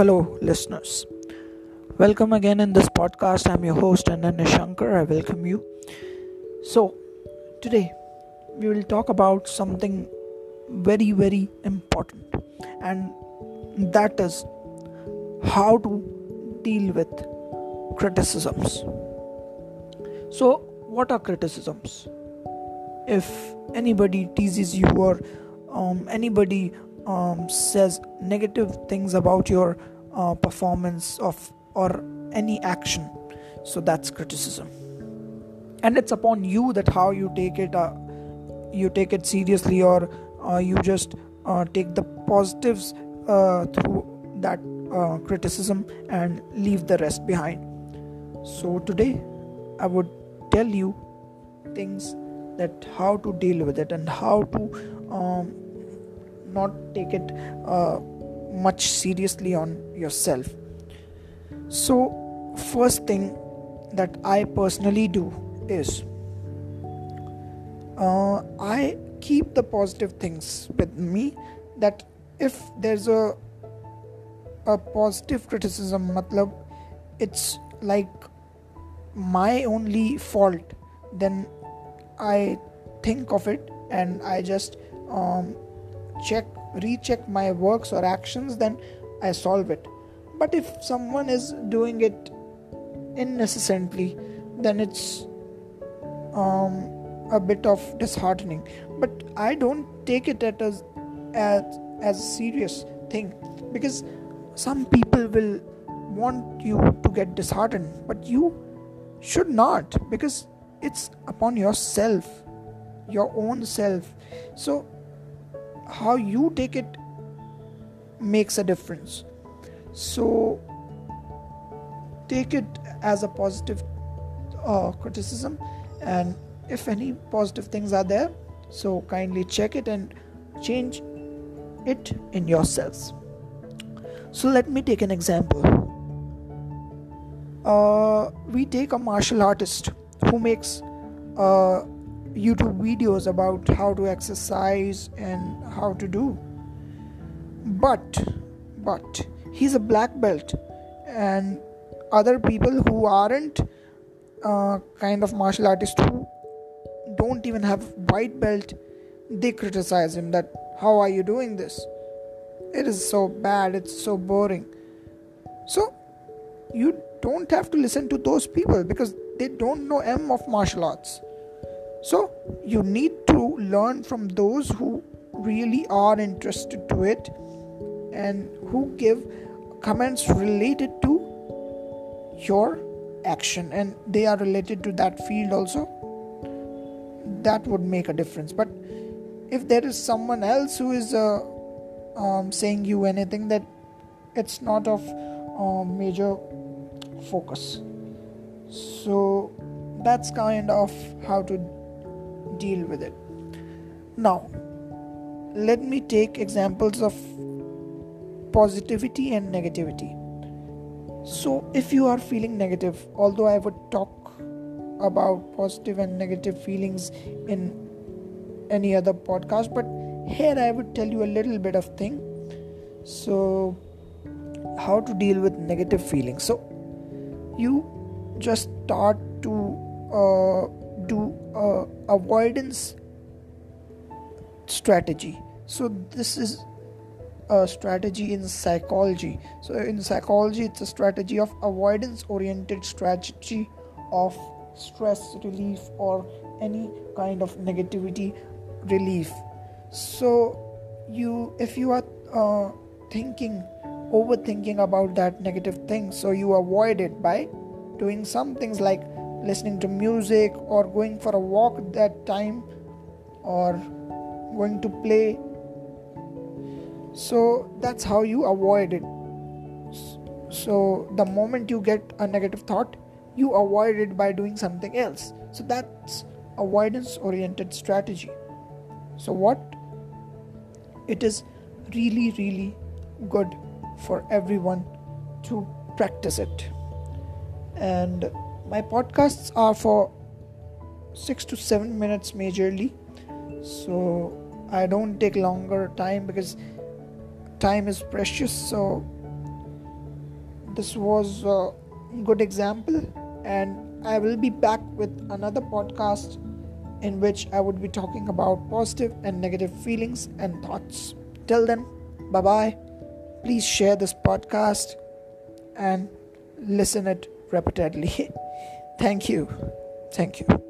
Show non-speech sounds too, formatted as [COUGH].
Hello, listeners. Welcome again in this podcast. I'm your host, Ananya Shankar. I welcome you. So, today we will talk about something very, very important, and that is how to deal with criticisms. So, what are criticisms? If anybody teases you or um, anybody um, says negative things about your uh, performance of or any action. So that's criticism. And it's upon you that how you take it uh, you take it seriously or uh, you just uh, take the positives uh, through that uh, criticism and leave the rest behind. So today i would tell you things that how to deal with it and how to um, not take it uh, much seriously on yourself. So first thing that i personally do is uh, i keep the positive things with me that if there's a a positive criticism matlab it's like my only fault then i think of it and i just um, check recheck my works or actions then i solve it. But if someone is doing it innocently then it's um, a bit of disheartening. But i don't take it as as as a serious thing because some people will want you to get disheartened but you should not because it's upon yourself your own self. So how you take it makes a difference. So take it as a positive uh, criticism and if any positive things are there so kindly check it and change it in yourselves. So let me take an example. Uh, we take a martial artist who makes uh, YouTube videos about how to exercise and how to do. But, but he's a black belt, and other people who aren't uh, kind of martial artists who don't even have white belt, they criticize him that how are you doing this? It is so bad. It's so boring. So you don't have to listen to those people because they don't know M of martial arts so you need to learn from those who really are interested to it and who give comments related to your action. And they are related to that field also. That would make a difference. But if there is someone else who is uh, um, saying you anything that it's not of uh, major focus. So that's kind of how to deal with it. Now, let me take examples of positivity and negativity. So, if you are feeling negative, although I would talk about positive and negative feelings in any other podcast, but here I would tell you a little bit of thing. So, how to deal with negative feelings. So, you just start to uh, do uh, avoidance strategy. So this is a strategy in psychology. So in psychology it's a strategy of avoidance oriented strategy of stress relief or any kind of negativity relief. So you if you are uh, thinking overthinking about that negative thing so you avoid it by doing some things like listening to music or going for a walk that time or going to play. So that's how you avoid it. So the moment you get a negative thought you avoid it by doing something else. So that's avoidance oriented strategy. So what? It is really really good for everyone to practice it. And my podcasts are for 6 to 7 minutes majorly so i don't take longer time because time is precious so this was a good example, and I will be back with another podcast in which I would be talking about positive and negative feelings and thoughts. Till then, bye bye. Please share this podcast and listen it repeatedly. [LAUGHS] Thank you. Thank you.